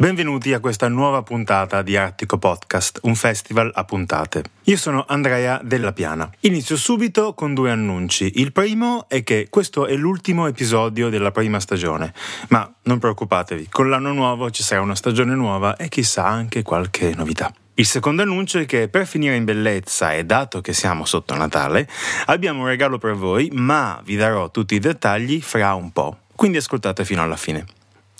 Benvenuti a questa nuova puntata di Artico Podcast, un festival a puntate. Io sono Andrea Della Piana. Inizio subito con due annunci. Il primo è che questo è l'ultimo episodio della prima stagione, ma non preoccupatevi, con l'anno nuovo ci sarà una stagione nuova e chissà anche qualche novità. Il secondo annuncio è che per finire in bellezza e dato che siamo sotto Natale, abbiamo un regalo per voi, ma vi darò tutti i dettagli fra un po'. Quindi ascoltate fino alla fine.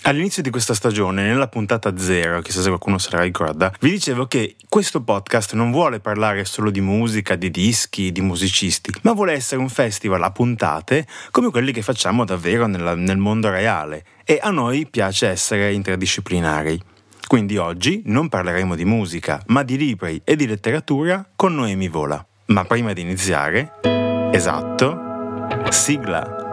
All'inizio di questa stagione, nella puntata zero, chissà se qualcuno se la ricorda, vi dicevo che questo podcast non vuole parlare solo di musica, di dischi, di musicisti, ma vuole essere un festival a puntate come quelli che facciamo davvero nella, nel mondo reale. E a noi piace essere interdisciplinari. Quindi oggi non parleremo di musica, ma di libri e di letteratura con Noemi Vola. Ma prima di iniziare, esatto, sigla.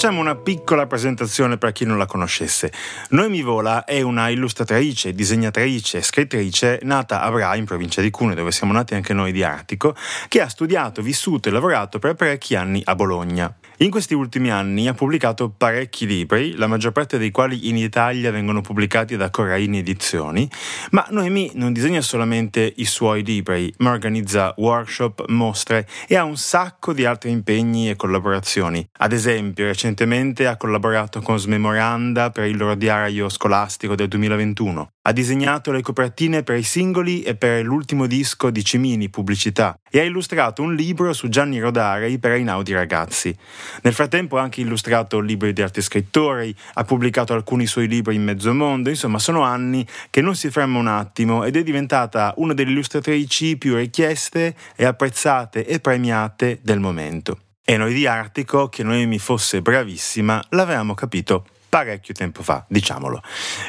Facciamo una piccola presentazione per chi non la conoscesse. Noemi Vola è una illustratrice, disegnatrice, scrittrice nata a Bra, in provincia di Cuneo, dove siamo nati anche noi di Artico, che ha studiato, vissuto e lavorato per parecchi anni a Bologna. In questi ultimi anni ha pubblicato parecchi libri, la maggior parte dei quali in Italia vengono pubblicati da Corraini Edizioni, ma Noemi non disegna solamente i suoi libri, ma organizza workshop, mostre e ha un sacco di altri impegni e collaborazioni. Ad esempio, recentemente ha collaborato con Smemoranda per il loro diario scolastico del 2021. Ha disegnato le copertine per i singoli e per l'ultimo disco di Cimini, Pubblicità, e ha illustrato un libro su Gianni Rodari per Einaudi Ragazzi. Nel frattempo ha anche illustrato libri di altri scrittori, ha pubblicato alcuni suoi libri in mezzo mondo, insomma sono anni che non si ferma un attimo ed è diventata una delle illustratrici più richieste e apprezzate e premiate del momento. E noi di Artico, che Noemi fosse bravissima, l'avevamo capito parecchio tempo fa, diciamolo.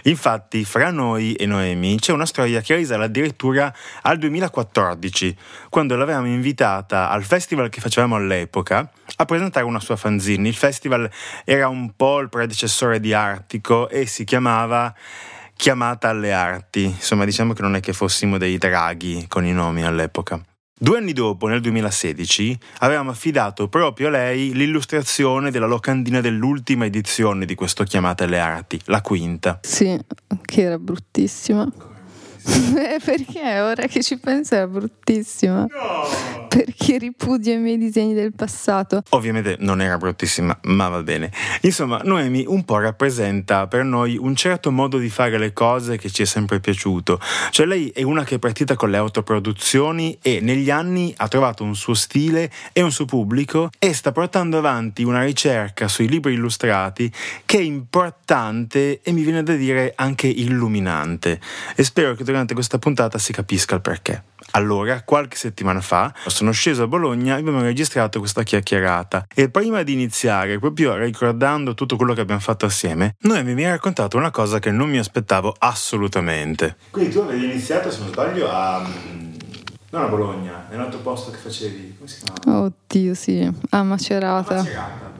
Infatti, fra noi e Noemi c'è una storia che risale addirittura al 2014, quando l'avevamo invitata al festival che facevamo all'epoca a presentare una sua fanzine. Il festival era un po' il predecessore di Artico e si chiamava Chiamata alle Arti. Insomma, diciamo che non è che fossimo dei draghi con i nomi all'epoca. Due anni dopo, nel 2016, avevamo affidato proprio a lei l'illustrazione della locandina dell'ultima edizione di questo Chiamate alle Arti, la quinta. Sì, che era bruttissima. Eh, perché ora che ci penso era bruttissima. No! Perché ripudio i miei disegni del passato. Ovviamente non era bruttissima, ma va bene. Insomma, Noemi un po' rappresenta per noi un certo modo di fare le cose che ci è sempre piaciuto. Cioè lei è una che è partita con le autoproduzioni e negli anni ha trovato un suo stile e un suo pubblico e sta portando avanti una ricerca sui libri illustrati che è importante e mi viene da dire anche illuminante. E spero che durante questa puntata si capisca il perché. Allora, qualche settimana fa, sono sceso a Bologna e abbiamo registrato questa chiacchierata. E prima di iniziare, proprio ricordando tutto quello che abbiamo fatto assieme, Noemi mi ha raccontato una cosa che non mi aspettavo assolutamente. Quindi tu avevi iniziato, se non sbaglio, a... Non a Bologna, nell'altro posto che facevi, come si chiama? Oddio, sì, a Macerata. A Macerata.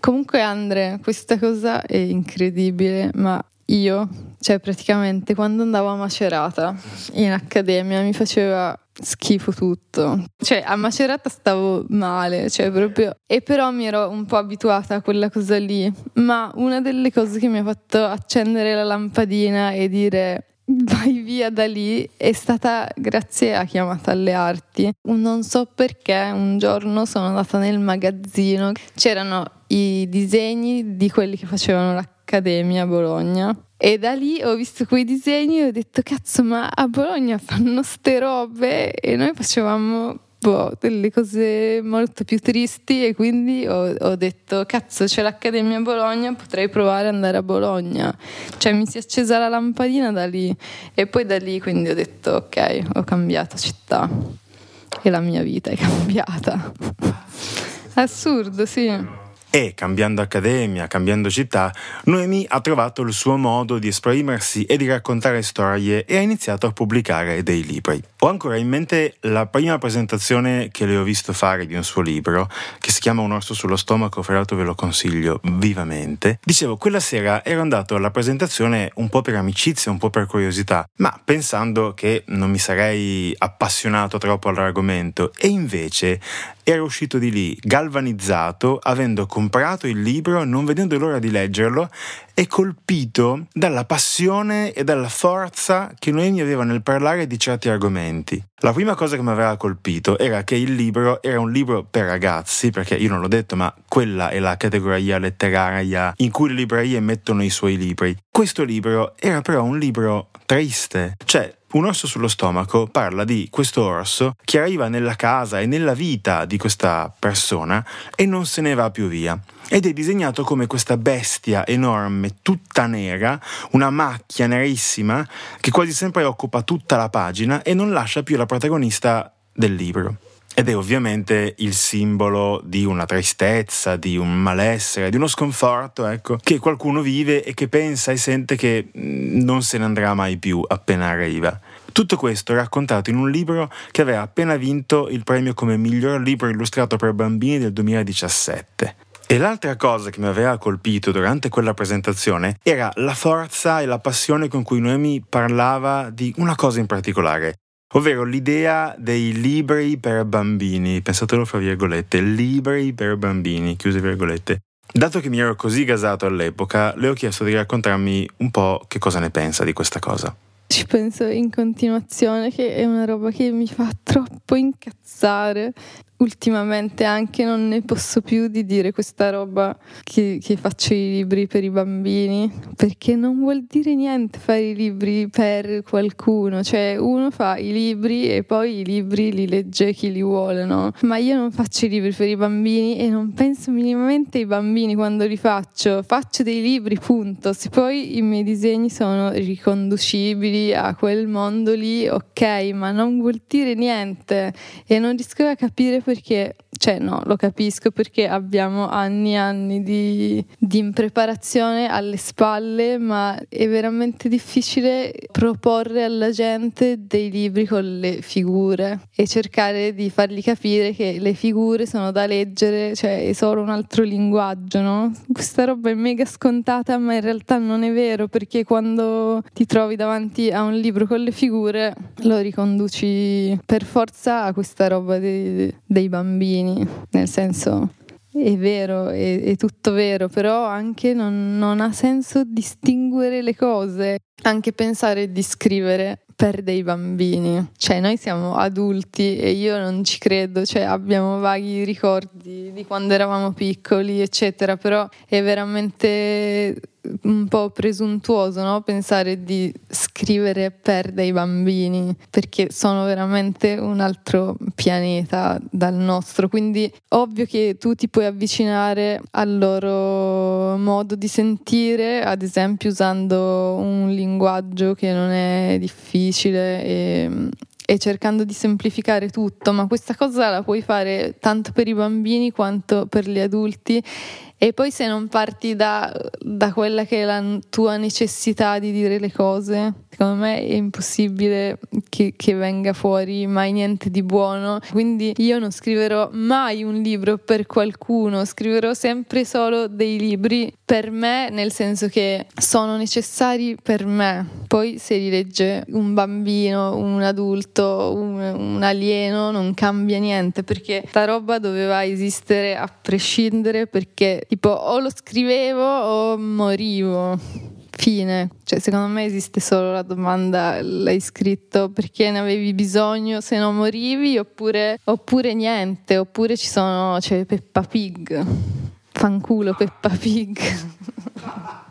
Comunque Andre, questa cosa è incredibile, ma io, cioè praticamente quando andavo a Macerata in accademia mi faceva schifo tutto. Cioè a Macerata stavo male, cioè proprio... E però mi ero un po' abituata a quella cosa lì. Ma una delle cose che mi ha fatto accendere la lampadina e dire vai via da lì è stata grazie a chiamata alle arti. Non so perché un giorno sono andata nel magazzino, c'erano i disegni di quelli che facevano la Accademia Bologna. E da lì ho visto quei disegni e ho detto, cazzo, ma a Bologna fanno ste robe e noi facevamo boh, delle cose molto più tristi e quindi ho, ho, detto, cazzo, c'è l'Accademia Bologna, potrei provare ad andare a Bologna. Cioè mi si è accesa la lampadina da lì e poi da lì quindi ho detto, ok, ho cambiato città e la mia vita è cambiata. Assurdo, sì. E cambiando accademia, cambiando città, Noemi ha trovato il suo modo di esprimersi e di raccontare storie e ha iniziato a pubblicare dei libri. Ho ancora in mente la prima presentazione che le ho visto fare di un suo libro, che si chiama Un orso sullo stomaco, fra l'altro ve lo consiglio vivamente. Dicevo, quella sera ero andato alla presentazione un po' per amicizia, un po' per curiosità, ma pensando che non mi sarei appassionato troppo all'argomento, e invece ero uscito di lì galvanizzato, avendo comprato il libro, non vedendo l'ora di leggerlo e colpito dalla passione e dalla forza che Noemi aveva nel parlare di certi argomenti strumenti la prima cosa che mi aveva colpito era che il libro era un libro per ragazzi, perché io non l'ho detto, ma quella è la categoria letteraria in cui le librerie mettono i suoi libri. Questo libro era però un libro triste, cioè un orso sullo stomaco parla di questo orso che arriva nella casa e nella vita di questa persona e non se ne va più via. Ed è disegnato come questa bestia enorme, tutta nera, una macchia nerissima che quasi sempre occupa tutta la pagina e non lascia più la protagonista del libro. Ed è ovviamente il simbolo di una tristezza, di un malessere, di uno sconforto, ecco, che qualcuno vive e che pensa e sente che mm, non se ne andrà mai più appena arriva. Tutto questo raccontato in un libro che aveva appena vinto il premio come miglior libro illustrato per bambini del 2017. E l'altra cosa che mi aveva colpito durante quella presentazione era la forza e la passione con cui Noemi parlava di una cosa in particolare, ovvero l'idea dei libri per bambini, pensatelo fra virgolette, libri per bambini, chiuse virgolette. Dato che mi ero così gasato all'epoca, le ho chiesto di raccontarmi un po' che cosa ne pensa di questa cosa. Ci penso in continuazione che è una roba che mi fa troppo incazzare ultimamente anche non ne posso più di dire questa roba che, che, faccio i libri per i bambini, perché non vuol dire niente fare i libri per qualcuno, cioè uno fa i libri e poi i libri li legge chi li vuole, no? Ma io non faccio i libri per i bambini e non penso minimamente ai bambini quando li faccio, faccio dei libri, punto. Se poi i miei disegni sono riconducibili a quel mondo lì, ok, ma non vuol dire niente e non riesco a capire perché hlutverki cioè no, lo capisco perché abbiamo anni e anni di, di impreparazione alle spalle, ma è veramente difficile proporre alla gente dei libri con le figure e cercare di fargli capire che le figure sono da leggere, cioè è solo un altro linguaggio, no? Questa roba è mega scontata, ma in realtà non è vero perché quando ti trovi davanti a un libro con le figure lo riconduci per forza a questa roba dei, dei dei nel senso è vero, è, è tutto vero, però anche non, non, ha senso distinguere le cose, anche pensare di scrivere per dei bambini, cioè noi siamo adulti e io non ci credo, cioè abbiamo vaghi ricordi di quando eravamo piccoli, eccetera, però è veramente un po' presuntuoso no? pensare di scrivere per dei bambini perché sono veramente un altro pianeta dal nostro quindi ovvio che tu ti puoi avvicinare al loro modo di sentire ad esempio usando un linguaggio che non è difficile e, e cercando di semplificare tutto, ma questa cosa la puoi fare tanto per i bambini quanto per gli adulti e poi se non parti da, da, quella che è la tua necessità di dire le cose, secondo me è impossibile che, che, venga fuori mai niente di buono. Quindi io non scriverò mai un libro per qualcuno, scriverò sempre solo dei libri per me, nel senso che sono necessari per me. Poi se li legge un bambino, un adulto, un, un alieno, non cambia niente perché sta roba doveva esistere a prescindere perché Tipo, o lo scrivevo o morivo. Fine. Cioè, secondo me esiste solo la domanda l'hai scritto perché ne avevi bisogno se non morivi oppure, oppure niente, oppure ci sono, c'è Peppa Pig. Fanculo Peppa Pig.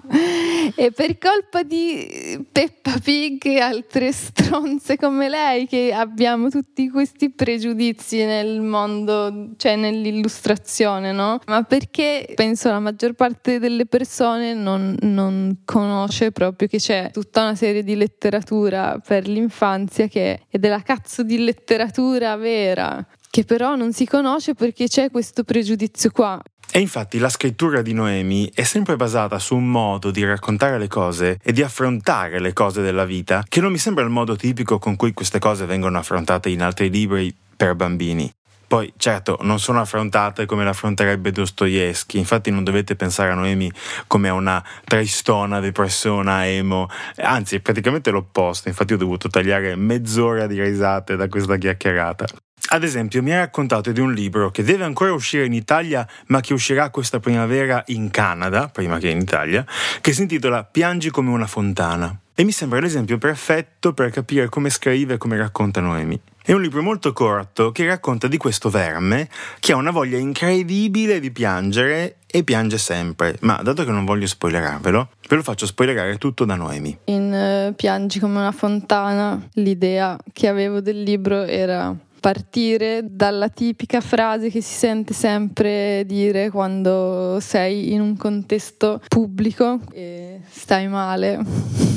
e per colpa di Peppa Pig e altre stronze come lei che abbiamo tutti questi pregiudizi nel mondo, cioè nell'illustrazione, no? Ma perché penso la maggior parte delle persone non, non conosce proprio che c'è tutta una serie di letteratura per l'infanzia che è della cazzo di letteratura vera che però non si conosce perché c'è questo pregiudizio qua. E infatti la scrittura di Noemi è sempre basata su un modo di raccontare le cose e di affrontare le cose della vita che non mi sembra il modo tipico con cui queste cose vengono affrontate in altri libri per bambini. Poi, certo, non sono affrontate come l'affronterebbe Dostoevsky, infatti non dovete pensare a Noemi come a una tristona, depressona, emo, anzi è praticamente l'opposto, infatti ho dovuto tagliare mezz'ora di risate da questa chiacchierata. Ad esempio, mi ha raccontato di un libro che deve ancora uscire in Italia, ma che uscirà questa primavera in Canada, prima che in Italia, che si intitola Piangi come una fontana. E mi sembra l'esempio perfetto per capire come scrive e come racconta Noemi. È un libro molto corto che racconta di questo verme che ha una voglia incredibile di piangere e piange sempre. Ma dato che non voglio spoilerarvelo, ve lo faccio spoilerare tutto da Noemi. In uh, Piangi come una fontana, l'idea che avevo del libro era partire dalla tipica frase che si sente sempre dire quando sei in un contesto pubblico e stai male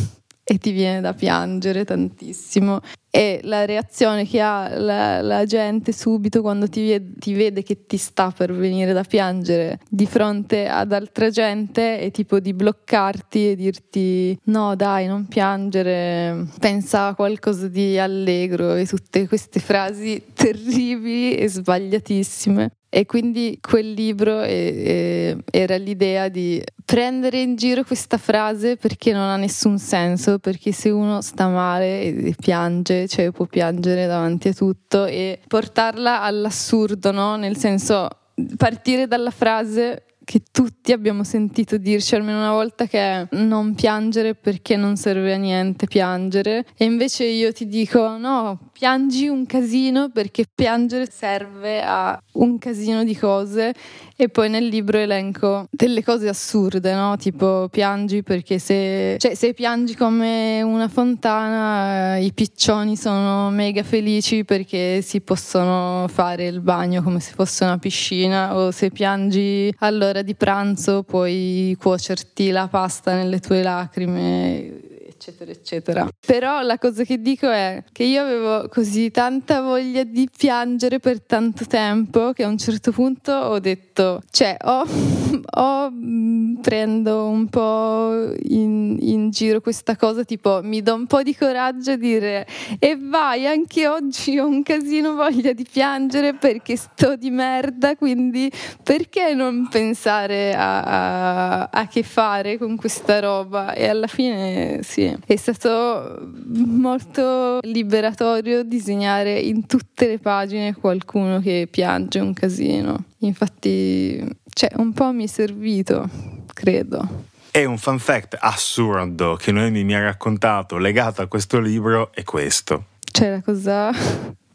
e ti viene da piangere tantissimo. E la reazione che ha la, la gente subito quando ti ti vede, che ti sta per venire da piangere di fronte ad altra gente è tipo di bloccarti e dirti no dai non piangere pensa a qualcosa di allegro e tutte queste frasi terribili e sbagliatissime e quindi quel libro è, era l'idea di prendere in giro questa frase perché non ha nessun senso, perché se uno sta male e piange, cioè può piangere davanti a tutto e portarla all'assurdo, no? Nel senso partire dalla frase che tutti abbiamo sentito dirci almeno una volta che è non piangere perché non serve a niente piangere. E invece io ti dico no, piangi un casino perché piangere serve a un casino di cose. E poi nel libro elenco delle cose assurde, no? Tipo piangi perché se, cioè, se piangi come una fontana i piccioni sono mega felici perché si possono fare il bagno come se fosse una piscina. O se piangi all'ora di pranzo puoi cuocerti la pasta nelle tue lacrime eccetera, eccetera. Però la cosa che dico è che io avevo così tanta voglia di piangere per tanto tempo che a un certo punto ho detto, cioè, o, o mm, prendo un po' in, in, giro questa cosa, tipo mi do un po' di coraggio a dire e vai, anche oggi ho un casino voglia di piangere perché sto di merda, quindi perché non pensare a, a, a che fare con questa roba? E alla fine sì, è stato molto liberatorio disegnare in tutte le pagine qualcuno che piange un casino. Infatti, cioè, un po' mi è servito, credo. E un fun fact assurdo che Noemi mi ha raccontato legato a questo libro è questo. C'è la cosa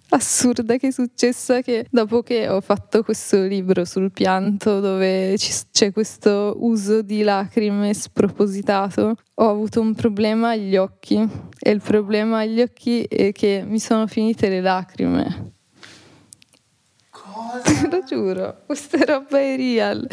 assurda che è successa che dopo che ho fatto questo libro sul pianto dove c'è questo uso di lacrime spropositato ho avuto un problema agli occhi e il problema agli occhi è che mi sono finite le lacrime Cosa? Te lo giuro, questa roba è real.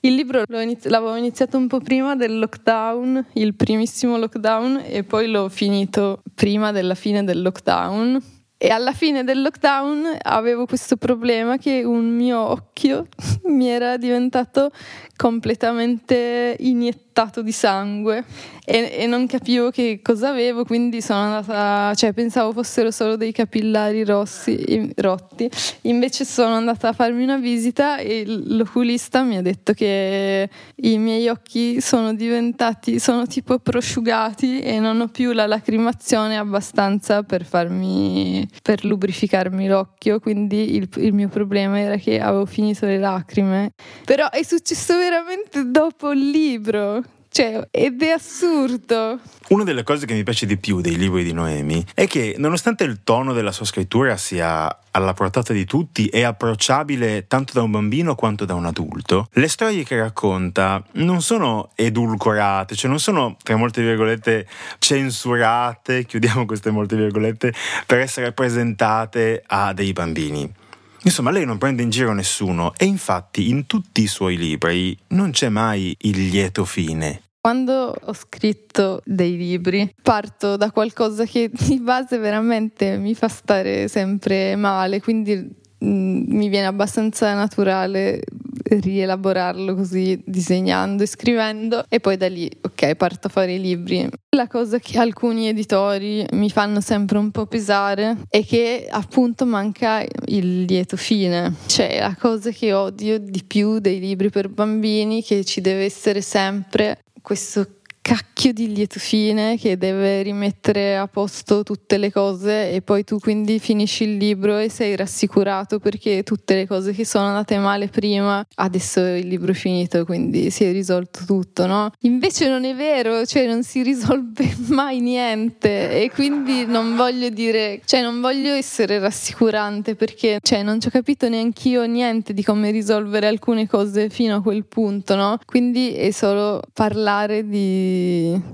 Il libro inizi- l'avevo iniziato un po' prima del lockdown, il primissimo lockdown, e poi l'ho finito prima della fine del lockdown e alla fine del lockdown avevo questo problema che un mio occhio mi era diventato completamente iniettato di sangue. E, e, non capivo che cosa avevo, quindi sono andata, cioè pensavo fossero solo dei capillari rossi, rotti, invece sono andata a farmi una visita e l'oculista mi ha detto che i miei occhi sono diventati, sono tipo prosciugati e non ho più la lacrimazione abbastanza per farmi, per lubrificarmi l'occhio, quindi il, il mio problema era che avevo finito le lacrime, però è successo veramente dopo il libro. Cioè, ed è assurdo. Una delle cose che mi piace di più dei libri di Noemi è che, nonostante il tono della sua scrittura sia alla portata di tutti e approcciabile tanto da un bambino quanto da un adulto, le storie che racconta non sono edulcorate, cioè non sono, tra molte virgolette, censurate, chiudiamo queste molte virgolette, per essere presentate a dei bambini. Insomma, lei non prende in giro nessuno e infatti in tutti i suoi libri non c'è mai il lieto fine. Quando ho scritto dei libri parto da qualcosa che di base veramente mi fa stare sempre male, quindi mi viene abbastanza naturale rielaborarlo così disegnando e scrivendo e poi da lì ok parto a fare i libri. La cosa che alcuni editori mi fanno sempre un po' pesare è che appunto manca il lieto fine. Cioè la cosa che odio di più dei libri per bambini che ci deve essere sempre questo cacchio di lieto fine che deve rimettere a posto tutte le cose e poi tu quindi finisci il libro e sei rassicurato perché tutte le cose che sono andate male prima adesso il libro è finito quindi si è risolto tutto no? invece non è vero cioè non si risolve mai niente e quindi non voglio dire cioè non voglio essere rassicurante perché cioè non ci ho capito neanche io niente di come risolvere alcune cose fino a quel punto no? quindi è solo parlare di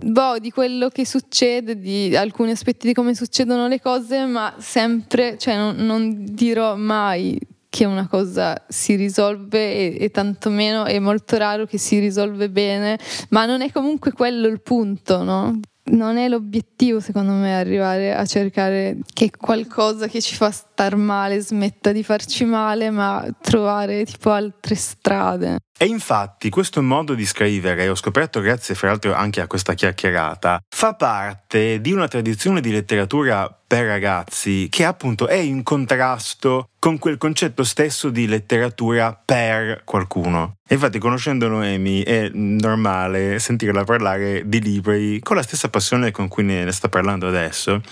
boh, di quello che succede, di alcuni aspetti di come succedono le cose, ma sempre, cioè non, non dirò mai che una cosa si risolve e, e tantomeno è molto raro che si risolve bene, ma non è comunque quello il punto, no? Non è l'obiettivo secondo me arrivare a cercare che qualcosa che ci fa star male smetta di farci male, ma trovare tipo altre strade. E infatti questo modo di scrivere, ho scoperto grazie fra l'altro anche a questa chiacchierata, fa parte di una tradizione di letteratura per ragazzi che appunto è in contrasto con quel concetto stesso di letteratura per qualcuno. Infatti conoscendo Noemi è normale sentirla parlare di libri con la stessa passione con cui ne sta parlando adesso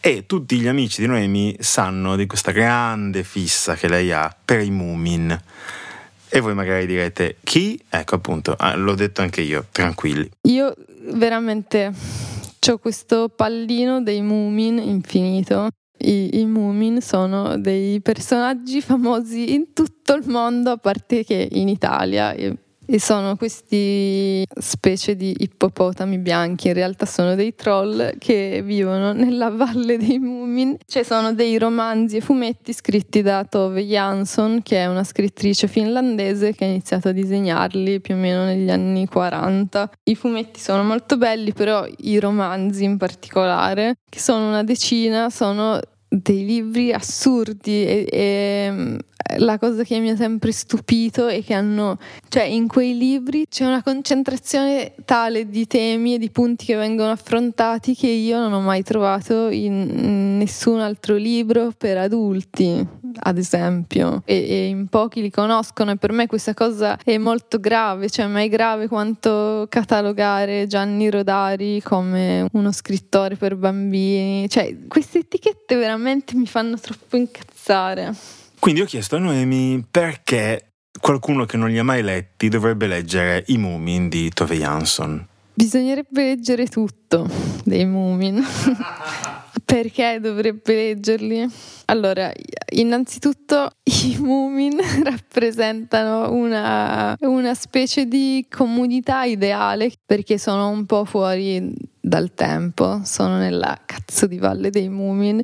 e tutti gli amici di Noemi sanno di questa grande fissa che lei ha per i Moomin. E voi magari direte chi? Ecco appunto, ah, l'ho detto anche io, tranquilli. Io veramente ho questo pallino dei Moomin infinito. I, I Moomin sono dei personaggi famosi in tutto il mondo, a parte che in Italia. E sono questi specie di ippopotami bianchi, in realtà sono dei troll che vivono nella valle dei Mumin. Ci sono dei romanzi e fumetti scritti da Tove Jansson, che è una scrittrice finlandese che ha iniziato a disegnarli più o meno negli anni 40. I fumetti sono molto belli, però i romanzi in particolare, che sono una decina, sono dei libri assurdi e, e, la cosa che mi ha sempre stupito è che hanno, cioè in quei libri c'è una concentrazione tale di temi e di punti che vengono affrontati che io non ho mai trovato in nessun altro libro per adulti, ad esempio, e, e in pochi li conoscono e per me questa cosa è molto grave, cioè ma è grave quanto catalogare Gianni Rodari come uno scrittore per bambini, cioè queste etichette veramente mi fanno troppo incazzare. Quindi ho chiesto a Noemi perché qualcuno che non li ha mai letti dovrebbe leggere I Moomin di Tove Jansson. Bisognerebbe leggere tutto dei Moomin. perché dovrebbe leggerli? Allora, innanzitutto i Moomin rappresentano una, una specie di comunità ideale perché sono un po' fuori dal tempo, sono nella cazzo di valle dei Moomin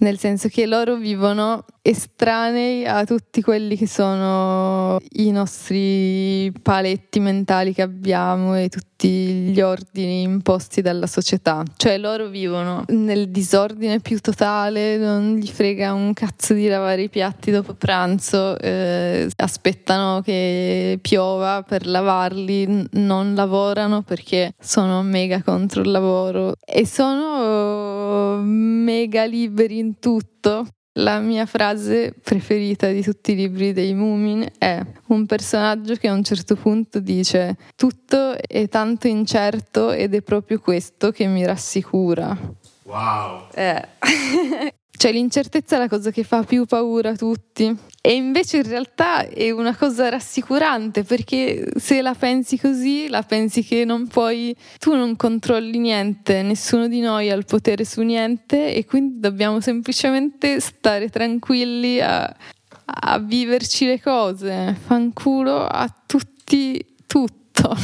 nel senso che loro vivono estranei a tutti quelli che sono i nostri paletti mentali che abbiamo e tutti gli ordini imposti dalla società. Cioè loro vivono nel disordine più totale, non gli frega un cazzo di lavare i piatti dopo pranzo, eh, aspettano che piova per lavarli, non lavorano perché sono mega contro il lavoro e sono mega liberi in tutto. La mia frase preferita di tutti i libri dei Moomin è un personaggio che a un certo punto dice tutto è tanto incerto ed è proprio questo che mi rassicura. Wow! Eh. Cioè l'incertezza è la cosa che fa più paura a tutti e invece in realtà è una cosa rassicurante perché se la pensi così, la pensi che non puoi, tu non controlli niente, nessuno di noi ha il potere su niente e quindi dobbiamo semplicemente stare tranquilli a, a viverci le cose. Fanculo a tutti tutto.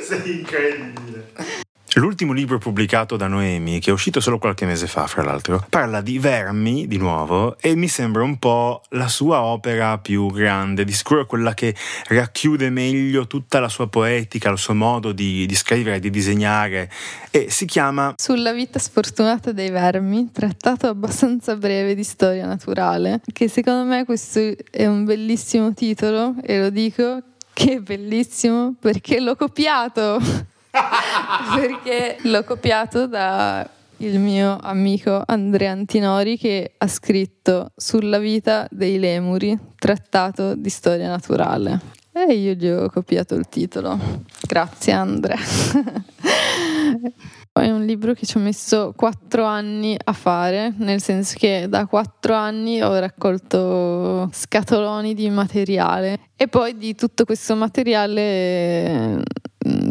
Sei incredibile. L'ultimo libro pubblicato da Noemi, che è uscito solo qualche mese fa, fra l'altro, parla di vermi di nuovo e mi sembra un po' la sua opera più grande, di sicuro quella che racchiude meglio tutta la sua poetica, il suo modo di, di scrivere, di disegnare e si chiama Sulla vita sfortunata dei vermi, trattato abbastanza breve di storia naturale, che secondo me questo è un bellissimo titolo e lo dico che è bellissimo perché l'ho copiato. perché l'ho copiato da il mio amico Andrea Antinori che ha scritto sulla vita dei lemuri, trattato di storia naturale. E io gli ho copiato il titolo. Grazie Andrea. È un libro che ci ho messo quattro anni a fare, nel senso che da quattro anni ho raccolto scatoloni di materiale e poi di tutto questo materiale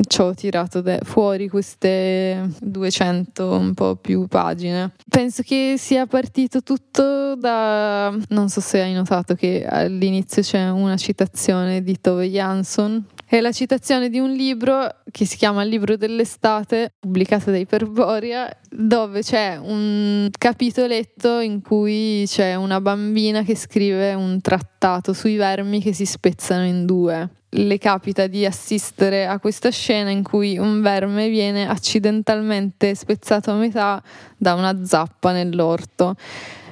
ci ho tirato de- fuori queste 200 un po' più pagine. Penso che sia partito tutto da... non so se hai notato che all'inizio c'è una citazione di Tove Jansson è la citazione di un libro che si chiama Il libro dell'estate, pubblicato da Iperboria, dove c'è un capitoletto in cui c'è una bambina che scrive un trattato sui vermi che si spezzano in due. Le capita di assistere a questa scena in cui un verme viene accidentalmente spezzato a metà da una zappa nell'orto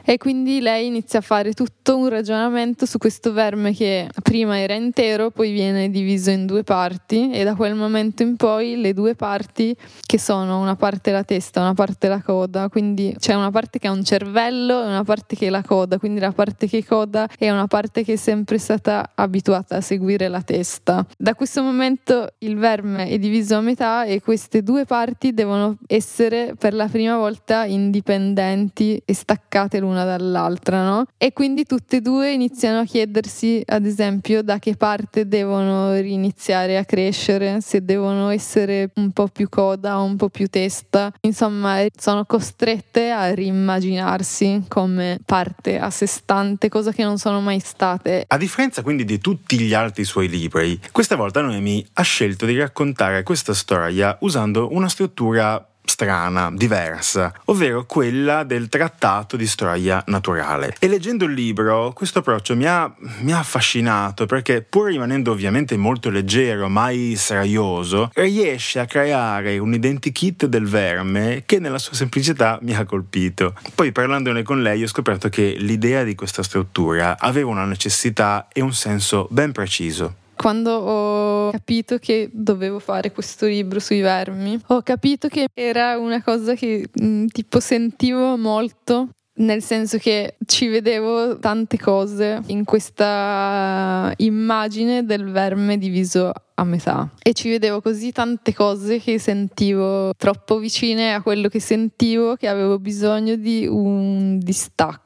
e quindi lei inizia a fare tutto un ragionamento su questo verme che prima era intero, poi viene diviso in due parti e da quel momento in poi le due parti che sono una parte la testa, una parte la coda, quindi c'è una parte che ha un cervello e una parte che è la coda, quindi la parte che coda è una parte che è sempre stata abituata a seguire la testa. Da questo momento il verme è diviso a metà e queste due parti devono essere per la prima volta indipendenti e staccate l'una l'una dall'altra, no? E quindi tutte e due iniziano a chiedersi, ad esempio, da che parte devono riniziare a crescere, se devono essere un po' più coda o un po' più testa. Insomma, sono costrette a rimmaginarsi come parte a sé stante, cosa che non sono mai state. A differenza quindi di tutti gli altri suoi libri, questa volta Noemi ha scelto di raccontare questa storia usando una struttura strana, diversa, ovvero quella del trattato di storia naturale. E leggendo il libro questo approccio mi ha, mi ha affascinato perché pur rimanendo ovviamente molto leggero, mai seraioso, riesce a creare un identikit del verme che nella sua semplicità mi ha colpito. Poi parlandone con lei ho scoperto che l'idea di questa struttura aveva una necessità e un senso ben preciso. Quando ho capito che dovevo fare questo libro sui vermi, ho capito che era una cosa che mm, tipo sentivo molto nel senso che ci vedevo tante cose in questa immagine del verme diviso a metà. E ci vedevo così tante cose che sentivo troppo vicine a quello che sentivo che avevo bisogno di un distacco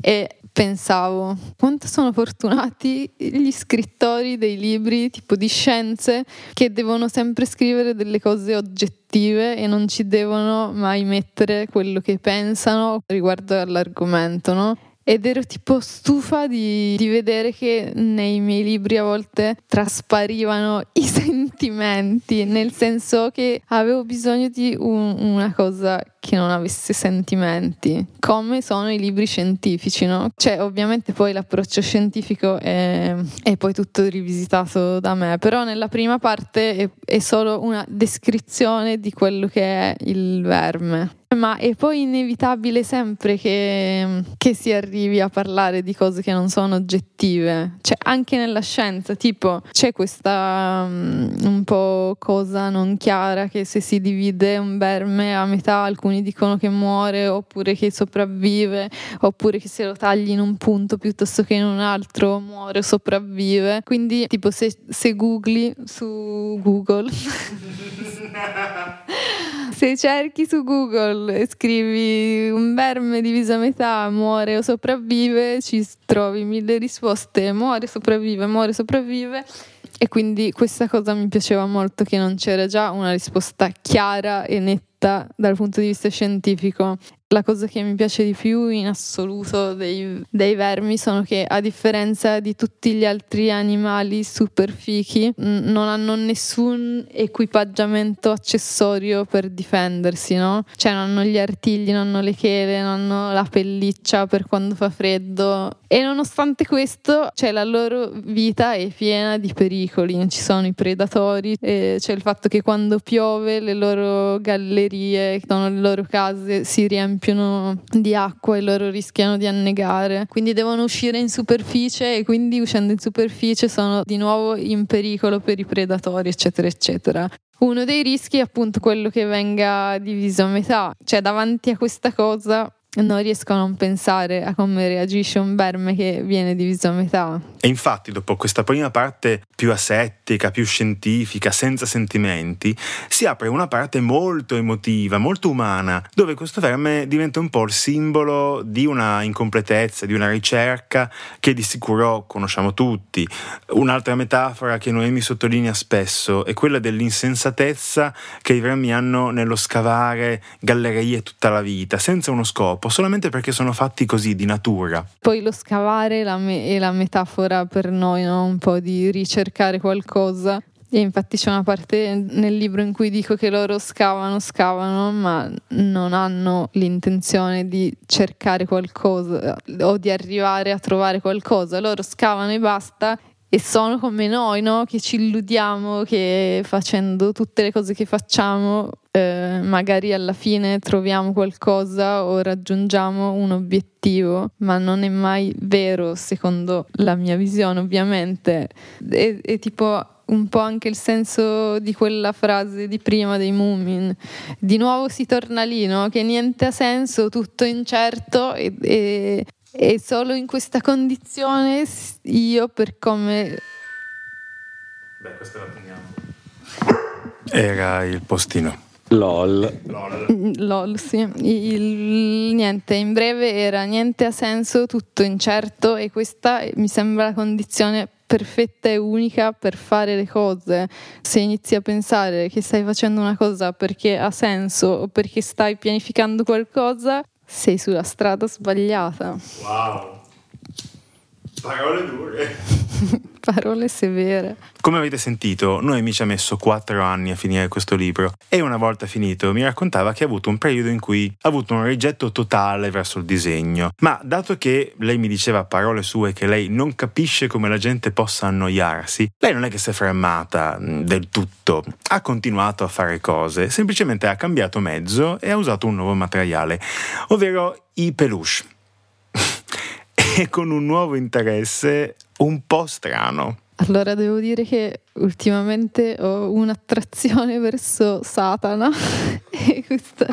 e pensavo quanto sono fortunati gli scrittori dei libri tipo di scienze che devono sempre scrivere delle cose oggettive e non ci devono mai mettere quello che pensano riguardo all'argomento, no? Ed ero tipo stufa di, di, vedere che nei miei libri a volte trasparivano i sentimenti, nel senso che avevo bisogno di un, una cosa che non avesse sentimenti, come sono i libri scientifici, no? Cioè, ovviamente poi l'approccio scientifico è, è poi tutto rivisitato da me, però nella prima parte è, è solo una descrizione di quello che è il verme ma è poi inevitabile sempre che, che, si arrivi a parlare di cose che non sono oggettive, cioè anche nella scienza, tipo c'è questa um, un po' cosa non chiara che se si divide un verme a metà alcuni dicono che muore oppure che sopravvive oppure che se lo tagli in un punto piuttosto che in un altro muore o sopravvive, quindi tipo se, se googli su Google se cerchi su Google e scrivi un verme diviso a metà muore o sopravvive, ci trovi mille risposte, muore, sopravvive, muore, sopravvive. E quindi questa cosa mi piaceva molto che non c'era già una risposta chiara e netta dal punto di vista scientifico La cosa che mi piace di più in assoluto dei, dei, vermi sono che a differenza di tutti gli altri animali super fichi non hanno nessun equipaggiamento accessorio per difendersi, no? Cioè non hanno gli artigli, non hanno le chele, non hanno la pelliccia per quando fa freddo e nonostante questo cioè, la loro vita è piena di pericoli, ci sono i predatori, c'è il fatto che quando piove le loro gallerie, sono le loro case si riempiono riempiono di acqua e loro rischiano di annegare. Quindi devono uscire in superficie e quindi uscendo in superficie sono di nuovo in pericolo per i predatori, eccetera, eccetera. Uno dei rischi è appunto quello che venga diviso a metà, cioè davanti a questa cosa non riesco a non pensare a come reagisce un verme che viene diviso a metà. E infatti, dopo questa prima parte più asettica, più scientifica, senza sentimenti, si apre una parte molto emotiva, molto umana, dove questo verme diventa un po' il simbolo di una incompletezza, di una ricerca che di sicuro conosciamo tutti. Un'altra metafora che Noemi sottolinea spesso è quella dell'insensatezza che i vermi hanno nello scavare gallerie tutta la vita, senza uno scopo troppo, solamente perché sono fatti così di natura. Poi lo scavare la me- è la metafora per noi, no? un po' di ricercare qualcosa. E infatti c'è una parte nel libro in cui dico che loro scavano, scavano, ma non hanno l'intenzione di cercare qualcosa o di arrivare a trovare qualcosa. Loro scavano e basta e sono come noi, no? che ci illudiamo che facendo tutte le cose che facciamo eh, magari alla fine troviamo qualcosa o raggiungiamo un obiettivo, ma non è mai vero secondo la mia visione ovviamente. È, è tipo un po' anche il senso di quella frase di prima dei Moomin. Di nuovo si torna lì, no? che niente ha senso, tutto incerto e, e e solo in questa condizione io per come... Beh, questa la teniamo. Era il postino. LOL. LOL. LOL, sì. Il, niente, in breve era niente ha senso, tutto incerto e questa mi sembra la condizione perfetta e unica per fare le cose. Se inizi a pensare che stai facendo una cosa perché ha senso o perché stai pianificando qualcosa, sei sulla strada sbagliata. Wow. Parole dure. Parole severe. Come avete sentito, Noemi ci ha messo quattro anni a finire questo libro e una volta finito mi raccontava che ha avuto un periodo in cui ha avuto un rigetto totale verso il disegno. Ma dato che lei mi diceva a parole sue che lei non capisce come la gente possa annoiarsi, lei non è che si è fermata mm, del tutto, ha continuato a fare cose, semplicemente ha cambiato mezzo e ha usato un nuovo materiale, ovvero i peluche e con un nuovo interesse un po' strano. Allora devo dire che ultimamente ho un'attrazione verso Satana e questa...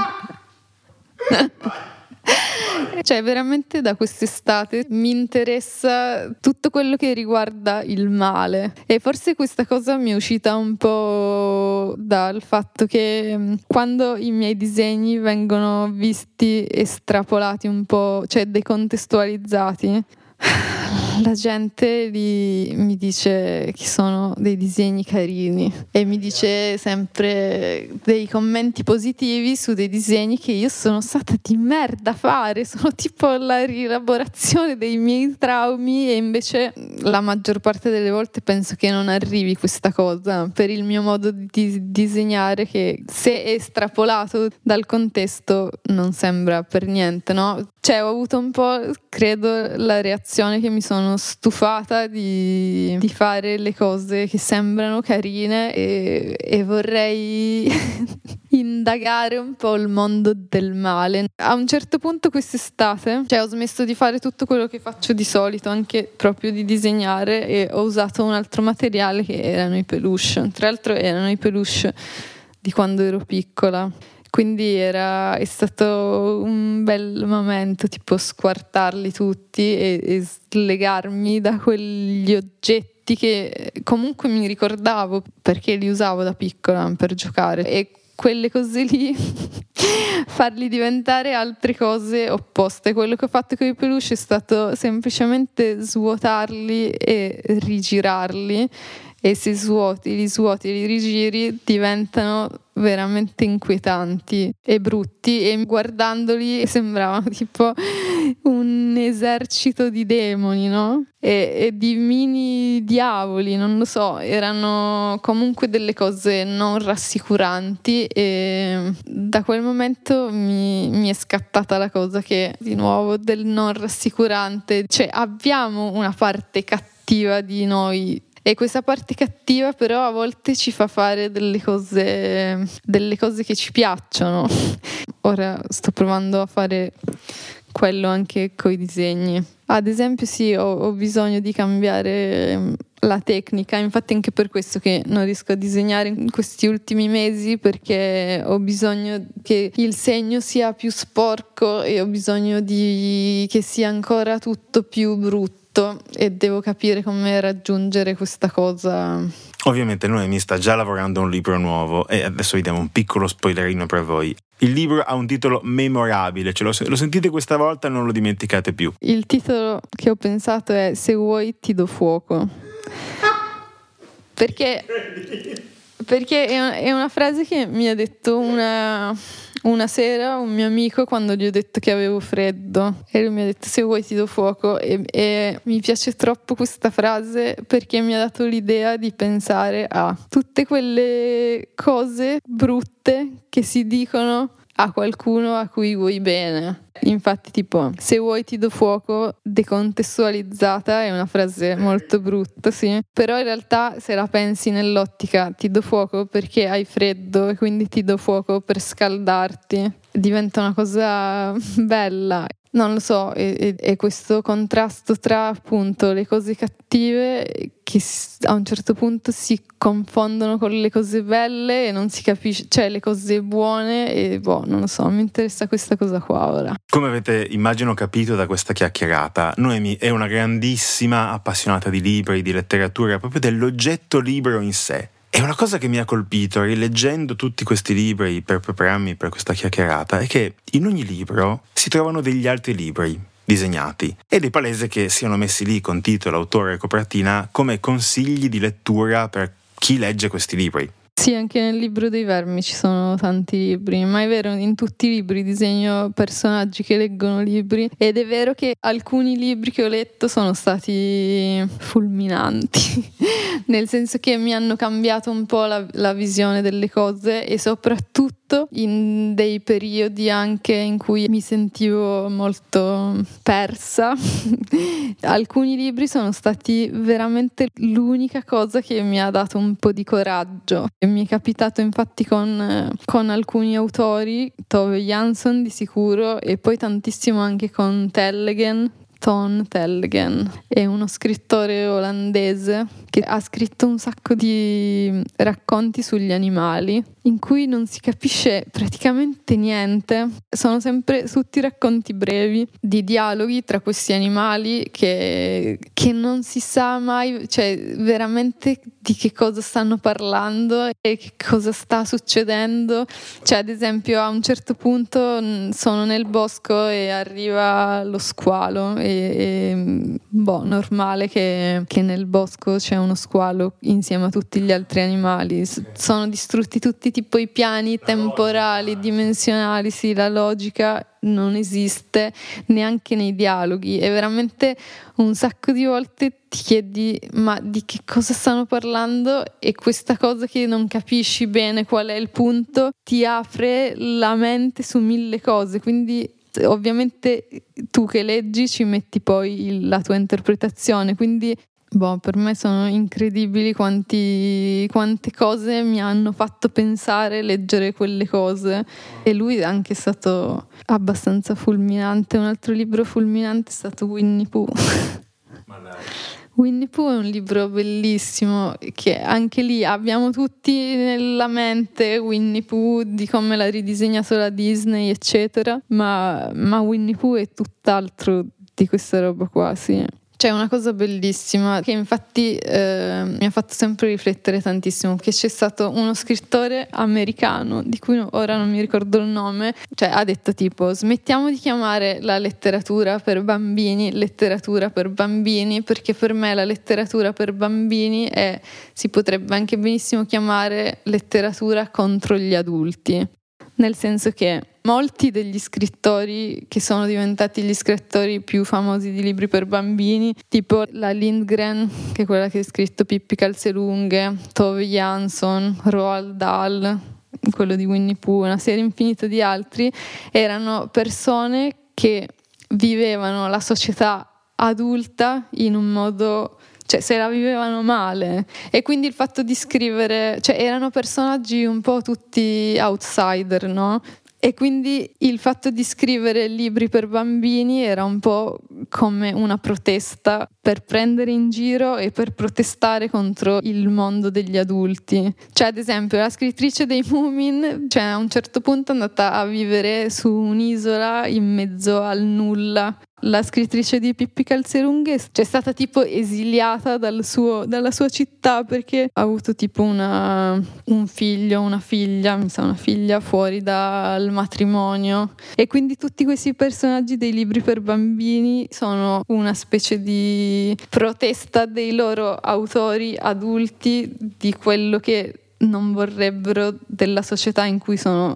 cioè, veramente da quest'estate mi interessa tutto quello che riguarda il male. E forse questa cosa mi è uscita un po' dal fatto che mm, quando i miei disegni vengono visti estrapolati un po', cioè decontestualizzati la gente li, mi dice che sono dei disegni carini e mi dice sempre dei commenti positivi su dei disegni che io sono stata di merda a fare, sono tipo la rielaborazione dei miei traumi e invece la maggior parte delle volte penso che non arrivi questa cosa per il mio modo di disegnare che se estrapolato dal contesto non sembra per niente, no? Cioè ho avuto un po', credo, la reazione che mi sono stufata di, di fare le cose che sembrano carine e, e vorrei indagare un po' il mondo del male. A un certo punto quest'estate, cioè ho smesso di fare tutto quello che faccio di solito, anche proprio di disegnare e ho usato un altro materiale che erano i peluche. Tra l'altro erano i peluche di quando ero piccola. Quindi era, è stato un bel momento, tipo squartarli tutti e, e slegarmi da quegli oggetti che comunque mi ricordavo perché li usavo da piccola per giocare e quelle cose lì farli diventare altre cose opposte. Quello che ho fatto con i peluche è stato semplicemente svuotarli e rigirarli e se svuoti, li svuoti li rigiri diventano veramente inquietanti e brutti e guardandoli sembravano tipo un esercito di demoni, no? E, e, di mini diavoli, non lo so, erano comunque delle cose non rassicuranti e da quel momento mi, mi è scattata la cosa che di nuovo del non rassicurante, cioè abbiamo una parte cattiva di noi e questa parte cattiva però a volte ci fa fare delle cose, delle cose che ci piacciono. Ora sto provando a fare quello anche con i disegni. Ad esempio sì, ho, ho bisogno di cambiare ehm, la tecnica, infatti anche per questo che non riesco a disegnare in questi ultimi mesi perché ho bisogno che il segno sia più sporco e ho bisogno di, che sia ancora tutto più brutto e devo capire come raggiungere questa cosa. Ovviamente Noemi sta già lavorando a un libro nuovo e adesso vi diamo un piccolo spoilerino per voi. Il libro ha un titolo memorabile, ce lo, lo sentite questa volta e non lo dimenticate più. Il titolo che ho pensato è Se vuoi ti do fuoco. Perché, perché è una frase che mi ha detto una, una sera un mio amico quando gli ho detto che avevo freddo e lui mi ha detto se vuoi ti do fuoco e, e mi piace troppo questa frase perché mi ha dato l'idea di pensare a tutte quelle cose brutte che si dicono a qualcuno a cui vuoi bene. Infatti, tipo, se vuoi ti do fuoco, decontestualizzata è una frase molto brutta, sì. Però in realtà se la pensi nell'ottica ti do fuoco perché hai freddo e quindi ti do fuoco per scaldarti, diventa una cosa bella. Non lo so, è, questo contrasto tra appunto le cose cattive che a un certo punto si confondono con le cose belle e non si capisce, cioè le cose buone e boh, non lo so, mi interessa questa cosa qua ora. Come avete immagino capito da questa chiacchierata, Noemi è una grandissima appassionata di libri, di letteratura, proprio dell'oggetto libro in sé. E una cosa che mi ha colpito rileggendo tutti questi libri per prepararmi per questa chiacchierata è che in ogni libro si trovano degli altri libri disegnati ed è palese che siano messi lì con titolo, autore e copertina come consigli di lettura per chi legge questi libri. Sì, anche nel libro dei vermi ci sono tanti libri, ma è vero, in tutti i libri disegno personaggi che leggono libri ed è vero che alcuni libri che ho letto sono stati fulminanti, nel senso che mi hanno cambiato un po' la, la visione delle cose e soprattutto in dei periodi anche in cui mi sentivo molto persa. alcuni libri sono stati veramente l'unica cosa che mi ha dato un po' di coraggio mi è capitato infatti con, con alcuni autori, Tove Jansson di sicuro e poi tantissimo anche con Tellegen, Ton Tellegen, è uno scrittore olandese che ha scritto un sacco di racconti sugli animali in cui non si capisce praticamente niente. Sono sempre tutti racconti brevi di dialoghi tra questi animali che, che non si sa mai, cioè veramente di che cosa stanno parlando e che cosa sta succedendo. Cioè, ad esempio, a un certo punto mm, sono nel bosco e arriva lo squalo e, e boh, normale che, che nel bosco c'è uno squalo insieme a tutti gli altri animali. Sono distrutti tutti tipo i piani temporali, dimensionali, sì, la logica non esiste neanche nei dialoghi. E veramente un sacco di volte ti chiedi ma di che cosa stanno parlando? E questa cosa che non capisci bene qual è il punto ti apre la mente su mille cose, quindi ovviamente tu che leggi ci metti poi la tua interpretazione, quindi Boh, per me sono incredibili quanti, quante cose mi hanno fatto pensare leggere quelle cose. E lui è anche stato abbastanza fulminante. Un altro libro fulminante è stato Winnie Pooh. Ma dai. Winnie Pooh è un libro bellissimo che anche lì abbiamo tutti nella mente Winnie Pooh di come l'ha ridisegnato la Disney, eccetera. Ma, ma Winnie Pooh è tutt'altro di questa roba qua, sì. C'è una cosa bellissima che infatti eh, mi ha fatto sempre riflettere tantissimo, che c'è stato uno scrittore americano, di cui ora non mi ricordo il nome, cioè ha detto tipo smettiamo di chiamare la letteratura per bambini letteratura per bambini, perché per me la letteratura per bambini è, si potrebbe anche benissimo chiamare letteratura contro gli adulti nel senso che molti degli scrittori che sono diventati gli scrittori più famosi di libri per bambini, tipo la Lindgren, che è quella che ha scritto Pippi Calzelunghe, Tove Jansson, Roald Dahl, quello di Winnie Pooh, una serie infinita di altri, erano persone che vivevano la società adulta in un modo cioè se la vivevano male e quindi il fatto di scrivere, cioè erano personaggi un po' tutti outsider, no? E quindi il fatto di scrivere libri per bambini era un po' come una protesta per prendere in giro e per protestare contro il mondo degli adulti. Cioè, ad esempio, la scrittrice dei Moomin, cioè, a un certo punto è andata a vivere su un'isola in mezzo al nulla la scrittrice di Pippi Calzerunghe c'è stata tipo esiliata dal suo, dalla sua città perché ha avuto tipo una, un figlio, una figlia, mi sa una figlia fuori dal matrimonio e quindi tutti questi personaggi dei libri per bambini sono una specie di protesta dei loro autori adulti di quello che non vorrebbero della società in cui sono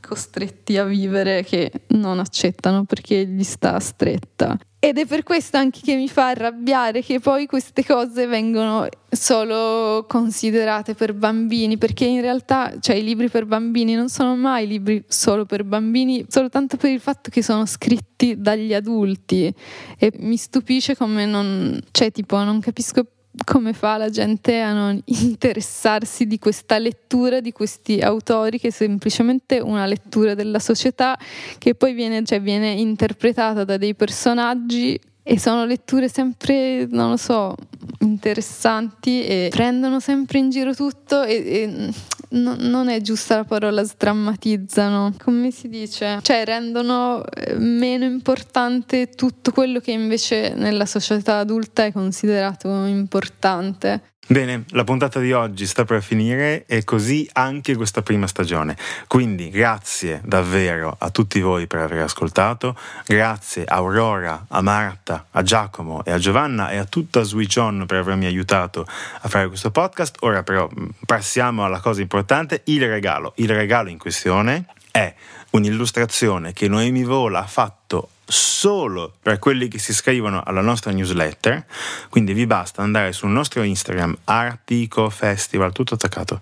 costretti a vivere che non accettano perché gli sta stretta. Ed è per questo anche che mi fa arrabbiare che poi queste cose vengono solo considerate per bambini, perché in realtà cioè, i libri per bambini non sono mai libri solo per bambini, soltanto per il fatto che sono scritti dagli adulti. E mi stupisce come non, cioè tipo, non capisco come fa la gente a non interessarsi di questa lettura di questi autori che è semplicemente una lettura della società che poi viene, cioè, viene interpretata da dei personaggi e sono letture sempre, non lo so, interessanti e prendono sempre in giro tutto e, e no, non è giusta la parola sdrammatizzano, come si dice? Cioè rendono eh, meno importante tutto quello che invece nella società adulta è considerato importante. Bene, la puntata di oggi sta per finire e così anche questa prima stagione. Quindi grazie davvero a tutti voi per aver ascoltato, grazie a Aurora, a Marta, a Giacomo e a Giovanna e a tutta Switch On per avermi aiutato a fare questo podcast. Ora però mm, passiamo alla cosa importante, il regalo. Il regalo in questione è un'illustrazione che Noemi Vola ha fatto solo per quelli che si iscrivono alla nostra newsletter, quindi vi basta andare sul nostro Instagram Artico Festival, tutto attaccato,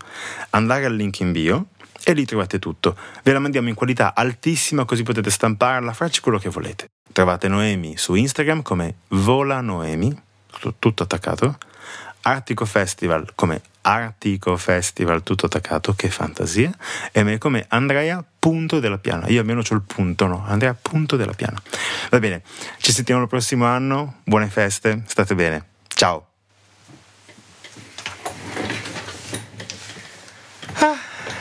andare al link in bio e lì trovate tutto. Ve la mandiamo in qualità altissima così potete stamparla, farci quello che volete. Trovate Noemi su Instagram come Vola Noemi, tutto attaccato, Artico Festival come Artico Festival, tutto attaccato, che fantasia, e me come Andrea Punto della Piana. Io almeno ho il punto, no? Andrea Punto della Piana. Va bene, ci sentiamo il prossimo anno, buone feste, state bene. Ciao. Ah,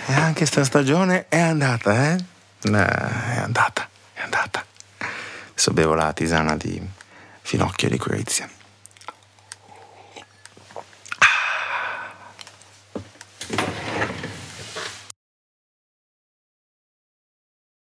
e anche sta stagione è andata, eh? eh? È andata, è andata. Adesso bevo la tisana di finocchio di Curizia.